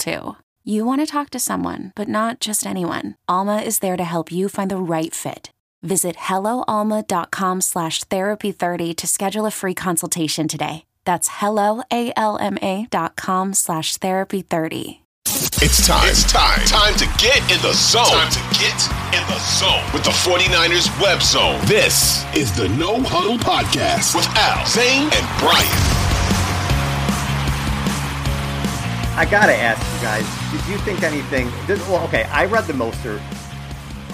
too. You want to talk to someone, but not just anyone. Alma is there to help you find the right fit. Visit helloalma.com slash therapy30 to schedule a free consultation today. That's helloalma.com slash therapy30. It's time. It's time. Time to get in the zone. Time to get in the zone with the 49ers web zone. This is the No Huddle Podcast with Al, Zane, and Brian. I gotta ask you guys, did you think anything? Did, well, okay, I read the Mostert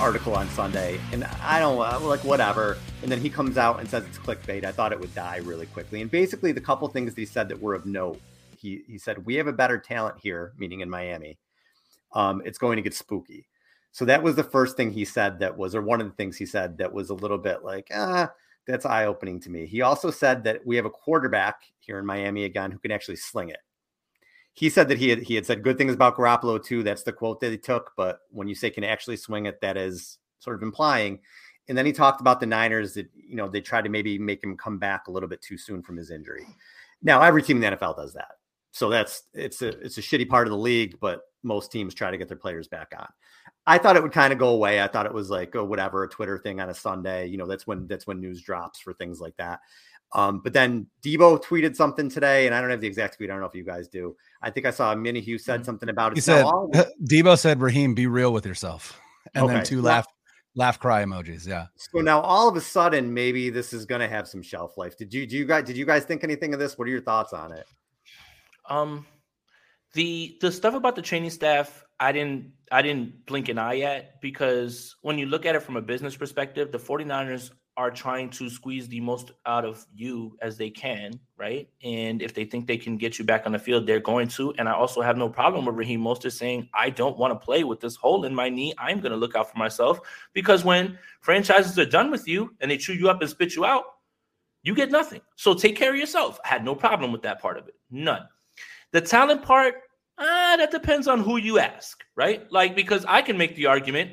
article on Sunday, and I don't uh, like whatever. And then he comes out and says it's clickbait. I thought it would die really quickly. And basically, the couple things that he said that were of note, he he said we have a better talent here, meaning in Miami. Um, it's going to get spooky. So that was the first thing he said that was, or one of the things he said that was a little bit like, ah, that's eye opening to me. He also said that we have a quarterback here in Miami again who can actually sling it he said that he had he had said good things about Garoppolo too. That's the quote that he took. But when you say can actually swing it, that is sort of implying. And then he talked about the Niners that you know they tried to maybe make him come back a little bit too soon from his injury. Now every team in the NFL does that, so that's it's a it's a shitty part of the league. But most teams try to get their players back on. I thought it would kind of go away. I thought it was like oh whatever a Twitter thing on a Sunday. You know that's when that's when news drops for things like that. Um, but then Debo tweeted something today, and I don't have the exact tweet. I don't know if you guys do. I think I saw Minnie Hughes said mm-hmm. something about it. He said, all- Debo said, Raheem, be real with yourself. And okay. then two laugh, laugh cry emojis. Yeah. So now all of a sudden, maybe this is going to have some shelf life. Did you, do you guys, did you guys think anything of this? What are your thoughts on it? Um, the, the stuff about the training staff, I didn't, I didn't blink an eye at because when you look at it from a business perspective, the 49ers are trying to squeeze the most out of you as they can, right? And if they think they can get you back on the field, they're going to. And I also have no problem with Raheem Mostert saying, I don't want to play with this hole in my knee. I'm going to look out for myself because when franchises are done with you and they chew you up and spit you out, you get nothing. So take care of yourself. I had no problem with that part of it. None. The talent part, ah, that depends on who you ask, right? Like, because I can make the argument,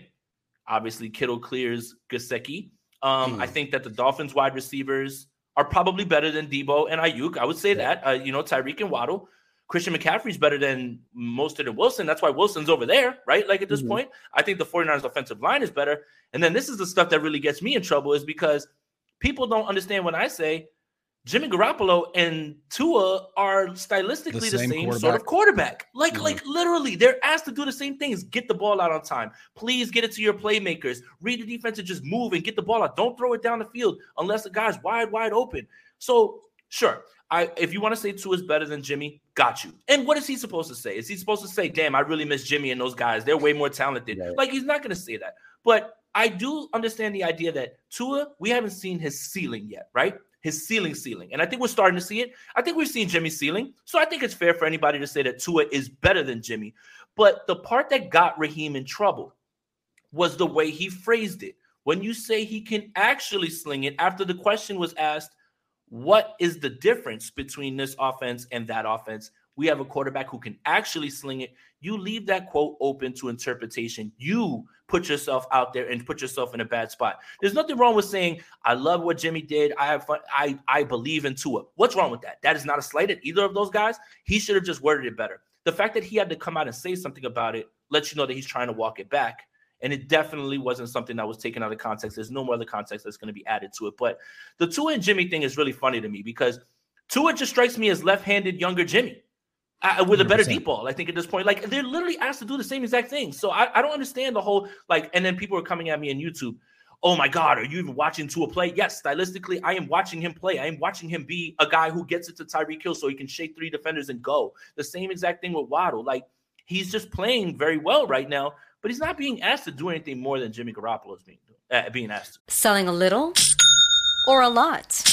obviously, Kittle clears Gesicki um, mm. I think that the Dolphins wide receivers are probably better than Debo and Aiyuk. I would say yeah. that. Uh, you know, Tyreek and Waddle. Christian McCaffrey's better than most of the Wilson. That's why Wilson's over there, right? Like at this mm-hmm. point, I think the 49ers offensive line is better. And then this is the stuff that really gets me in trouble is because people don't understand when I say Jimmy Garoppolo and Tua are stylistically the same, the same sort of quarterback. Like, mm-hmm. like literally, they're asked to do the same things. Get the ball out on time. Please get it to your playmakers. Read the defense and just move and get the ball out. Don't throw it down the field unless the guy's wide, wide open. So, sure. I, if you want to say Tua is better than Jimmy, got you. And what is he supposed to say? Is he supposed to say, "Damn, I really miss Jimmy and those guys. They're way more talented." Like he's not going to say that. But I do understand the idea that Tua, we haven't seen his ceiling yet, right? His ceiling ceiling. And I think we're starting to see it. I think we've seen Jimmy's ceiling. So I think it's fair for anybody to say that Tua is better than Jimmy. But the part that got Raheem in trouble was the way he phrased it. When you say he can actually sling it, after the question was asked, what is the difference between this offense and that offense? We have a quarterback who can actually sling it. You leave that quote open to interpretation. You put yourself out there and put yourself in a bad spot. There's nothing wrong with saying, I love what Jimmy did. I have fun. I, I believe in Tua. What's wrong with that? That is not a slight at either of those guys. He should have just worded it better. the fact that he had to come out and say something about it lets you know that he's trying to walk it back. And it definitely wasn't something that was taken out of context. There's no more other context that's going to be added to it. But the Tua and Jimmy thing is really funny to me because Tua just strikes me as left-handed younger Jimmy uh, with a better deep ball. I think at this point, like they're literally asked to do the same exact thing. So I, I don't understand the whole like. And then people are coming at me on YouTube. Oh my God, are you even watching Tua play? Yes, stylistically, I am watching him play. I am watching him be a guy who gets it to Tyreek Hill so he can shake three defenders and go. The same exact thing with Waddle. Like he's just playing very well right now, but he's not being asked to do anything more than Jimmy Garoppolo is being uh, being asked. Selling a little or a lot.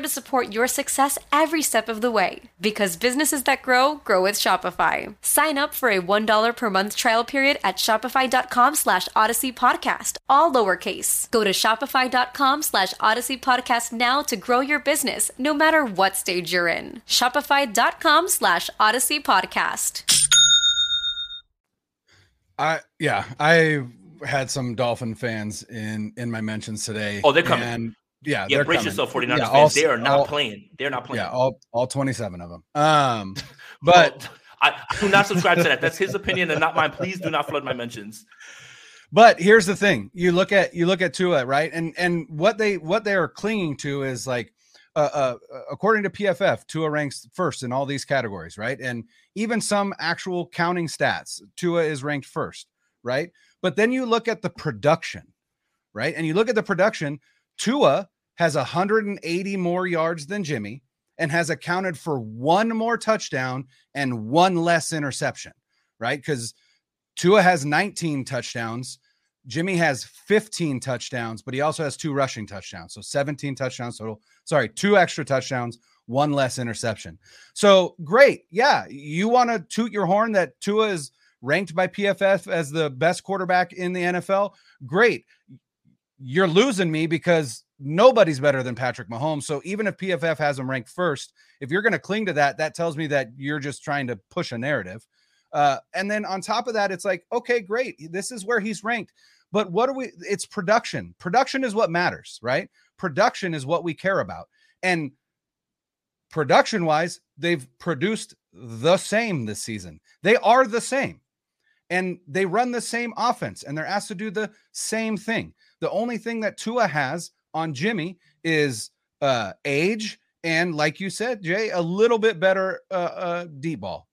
to support your success every step of the way. Because businesses that grow, grow with Shopify. Sign up for a $1 per month trial period at at shopify.com slash odyssey podcast, all lowercase. Go to shopify.com slash odyssey podcast now to grow your business no matter what stage you're in. Shopify.com slash odyssey podcast. I, yeah, I had some Dolphin fans in in my mentions today. Oh, they're coming. And yeah, yeah. Brace coming. yourself, 49ers yeah, all. They are not all, playing. They're not playing. Yeah, all all 27 of them. Um, but I, do not subscribe to that. That's his opinion and not mine. Please do not flood my mentions. But here's the thing: you look at you look at Tua, right? And and what they what they are clinging to is like, uh, uh, according to PFF, Tua ranks first in all these categories, right? And even some actual counting stats, Tua is ranked first, right? But then you look at the production, right? And you look at the production, Tua has 180 more yards than Jimmy and has accounted for one more touchdown and one less interception, right? Because Tua has 19 touchdowns. Jimmy has 15 touchdowns, but he also has two rushing touchdowns. So 17 touchdowns total. Sorry, two extra touchdowns, one less interception. So great. Yeah. You want to toot your horn that Tua is ranked by PFF as the best quarterback in the NFL? Great. You're losing me because nobody's better than Patrick Mahomes. So even if PFF has him ranked first, if you're going to cling to that, that tells me that you're just trying to push a narrative. Uh, and then on top of that, it's like, okay, great. This is where he's ranked. But what do we? It's production. Production is what matters, right? Production is what we care about. And production wise, they've produced the same this season. They are the same. And they run the same offense and they're asked to do the same thing. The only thing that Tua has on Jimmy is uh, age and, like you said, Jay, a little bit better uh, uh, deep ball,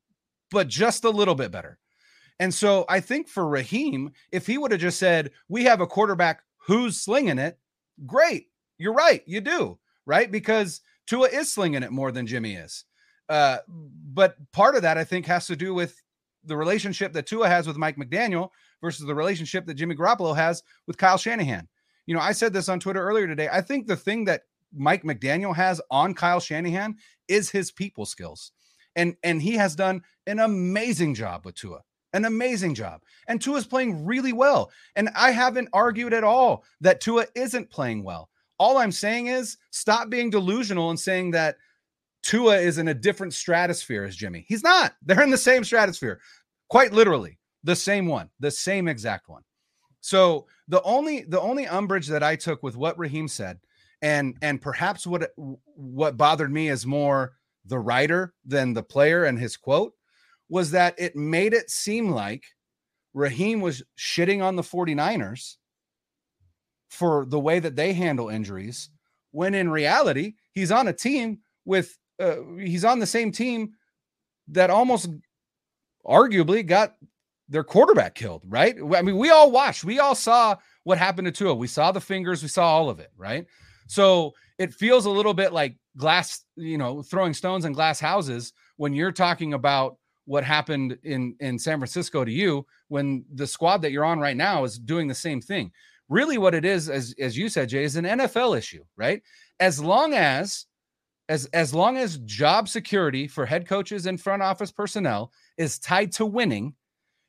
but just a little bit better. And so I think for Raheem, if he would have just said, "We have a quarterback who's slinging it," great. You're right, you do right because Tua is slinging it more than Jimmy is. Uh, but part of that I think has to do with the relationship that Tua has with Mike McDaniel versus the relationship that Jimmy Garoppolo has with Kyle Shanahan you know, I said this on Twitter earlier today. I think the thing that Mike McDaniel has on Kyle Shanahan is his people skills. And and he has done an amazing job with Tua. An amazing job. And Tua is playing really well. And I haven't argued at all that Tua isn't playing well. All I'm saying is stop being delusional and saying that Tua is in a different stratosphere as Jimmy. He's not. They're in the same stratosphere. Quite literally, the same one, the same exact one. So the only the only umbrage that I took with what Raheem said, and and perhaps what what bothered me is more the writer than the player and his quote, was that it made it seem like Raheem was shitting on the 49ers for the way that they handle injuries, when in reality, he's on a team with uh, he's on the same team that almost arguably got their quarterback killed, right? I mean, we all watched, we all saw what happened to Tua. We saw the fingers, we saw all of it, right? So it feels a little bit like glass, you know, throwing stones in glass houses when you're talking about what happened in in San Francisco to you when the squad that you're on right now is doing the same thing. Really what it is as as you said Jay is an NFL issue, right? As long as as as long as job security for head coaches and front office personnel is tied to winning,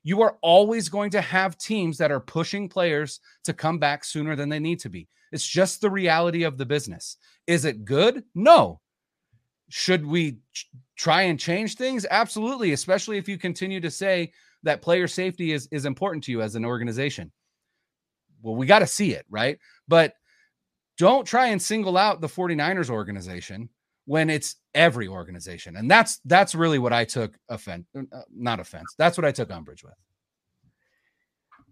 you are always going to have teams that are pushing players to come back sooner than they need to be. It's just the reality of the business. Is it good? No. Should we try and change things? Absolutely, especially if you continue to say that player safety is is important to you as an organization. Well, we got to see it, right? But don't try and single out the 49ers organization when it's every organization. And that's that's really what I took offense uh, not offense. That's what I took umbrage with.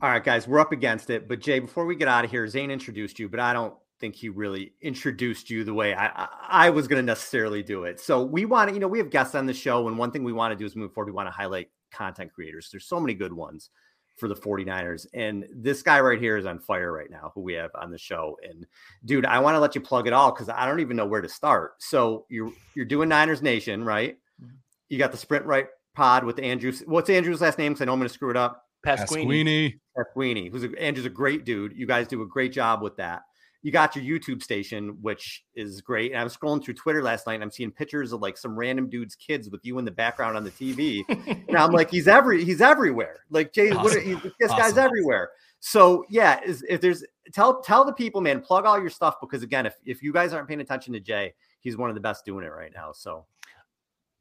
All right, guys, we're up against it. But Jay, before we get out of here, Zane introduced you, but I don't think he really introduced you the way I, I, I was going to necessarily do it. So we want to, you know, we have guests on the show, and one thing we want to do is move forward. We want to highlight content creators. There's so many good ones for the 49ers. And this guy right here is on fire right now, who we have on the show. And dude, I want to let you plug it all because I don't even know where to start. So you're you're doing Niners Nation, right? Mm-hmm. You got the Sprint Right pod with Andrew. What's Andrew's last name? Because I know I'm going to screw it up. Pasquini. Pasquini, who's a, Andrew's a great dude. You guys do a great job with that you got your YouTube station, which is great. And I was scrolling through Twitter last night and I'm seeing pictures of like some random dude's kids with you in the background on the TV. and I'm like, he's every he's everywhere. Like Jay, awesome. what, he, this awesome. guy's everywhere. So yeah, is, if there's tell tell the people, man, plug all your stuff because again, if if you guys aren't paying attention to Jay, he's one of the best doing it right now. So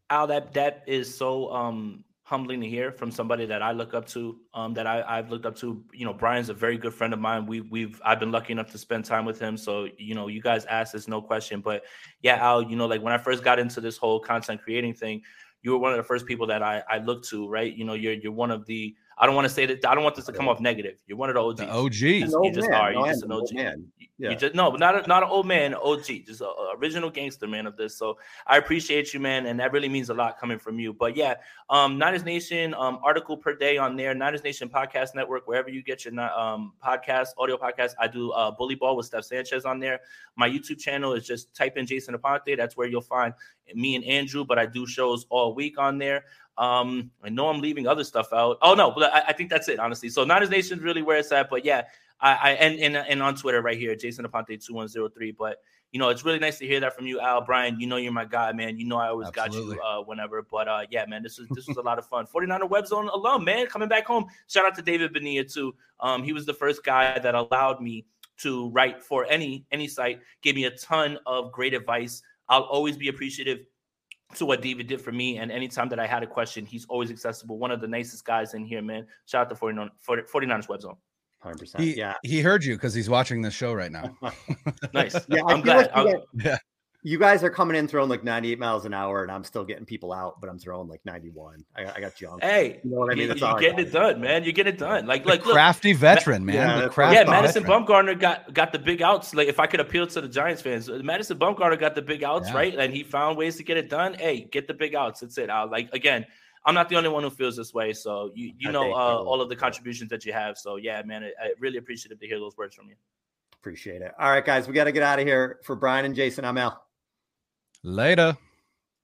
Al, that that is so um humbling to hear from somebody that I look up to, um, that I, I've looked up to. You know, Brian's a very good friend of mine. We, we've I've been lucky enough to spend time with him. So you know, you guys asked this, no question. But yeah, Al, you know, like when I first got into this whole content creating thing, you were one of the first people that I I looked to, right? You know, you're you're one of the I don't want to say that. I don't want this to come off negative. You're one of the OGs. The OGs. You just are. You're just an OG. Man. Yeah. You just no, but not a, not an old man. OG, just a, a, original gangster man of this. So I appreciate you, man, and that really means a lot coming from you. But yeah, um, Niners Nation um, article per day on there. Niners Nation podcast network, wherever you get your um podcast, audio podcast. I do uh, bully ball with Steph Sanchez on there. My YouTube channel is just type in Jason Aponte. That's where you'll find me and Andrew. But I do shows all week on there. Um, I know I'm leaving other stuff out. Oh no, but I, I think that's it, honestly. So Niners Nation is really where it's at. But yeah, I, I and, and and on Twitter right here, Jason Aponte two one zero three. But you know, it's really nice to hear that from you, Al Brian. You know, you're my guy, man. You know, I always Absolutely. got you uh, whenever. But uh, yeah, man, this is this was a lot of fun. 49er Web Zone alum, man, coming back home. Shout out to David Bonilla too. Um, he was the first guy that allowed me to write for any any site. Gave me a ton of great advice. I'll always be appreciative to what David did for me. And anytime that I had a question, he's always accessible. One of the nicest guys in here, man. Shout out to 49, 49ers Web Zone. 100%. He, yeah. He heard you because he's watching this show right now. nice. Yeah, I'm glad. Like yeah you guys are coming in throwing like 98 miles an hour, and I'm still getting people out, but I'm throwing like 91. I, I got junk. Hey, you know what I mean? You, are getting it done, man. You're getting it done. Like, like, look, crafty veteran, man. Yeah, crafty yeah Madison veteran. Bumgarner got got the big outs. Like, if I could appeal to the Giants fans, Madison Bumgarner got the big outs, yeah. right? And he found ways to get it done. Hey, get the big outs. That's it. I like again. I'm not the only one who feels this way. So you you know uh, all of the contributions that you have. So yeah, man, I, I really appreciate it to hear those words from you. Appreciate it. All right, guys, we got to get out of here. For Brian and Jason, I'm Al. Later.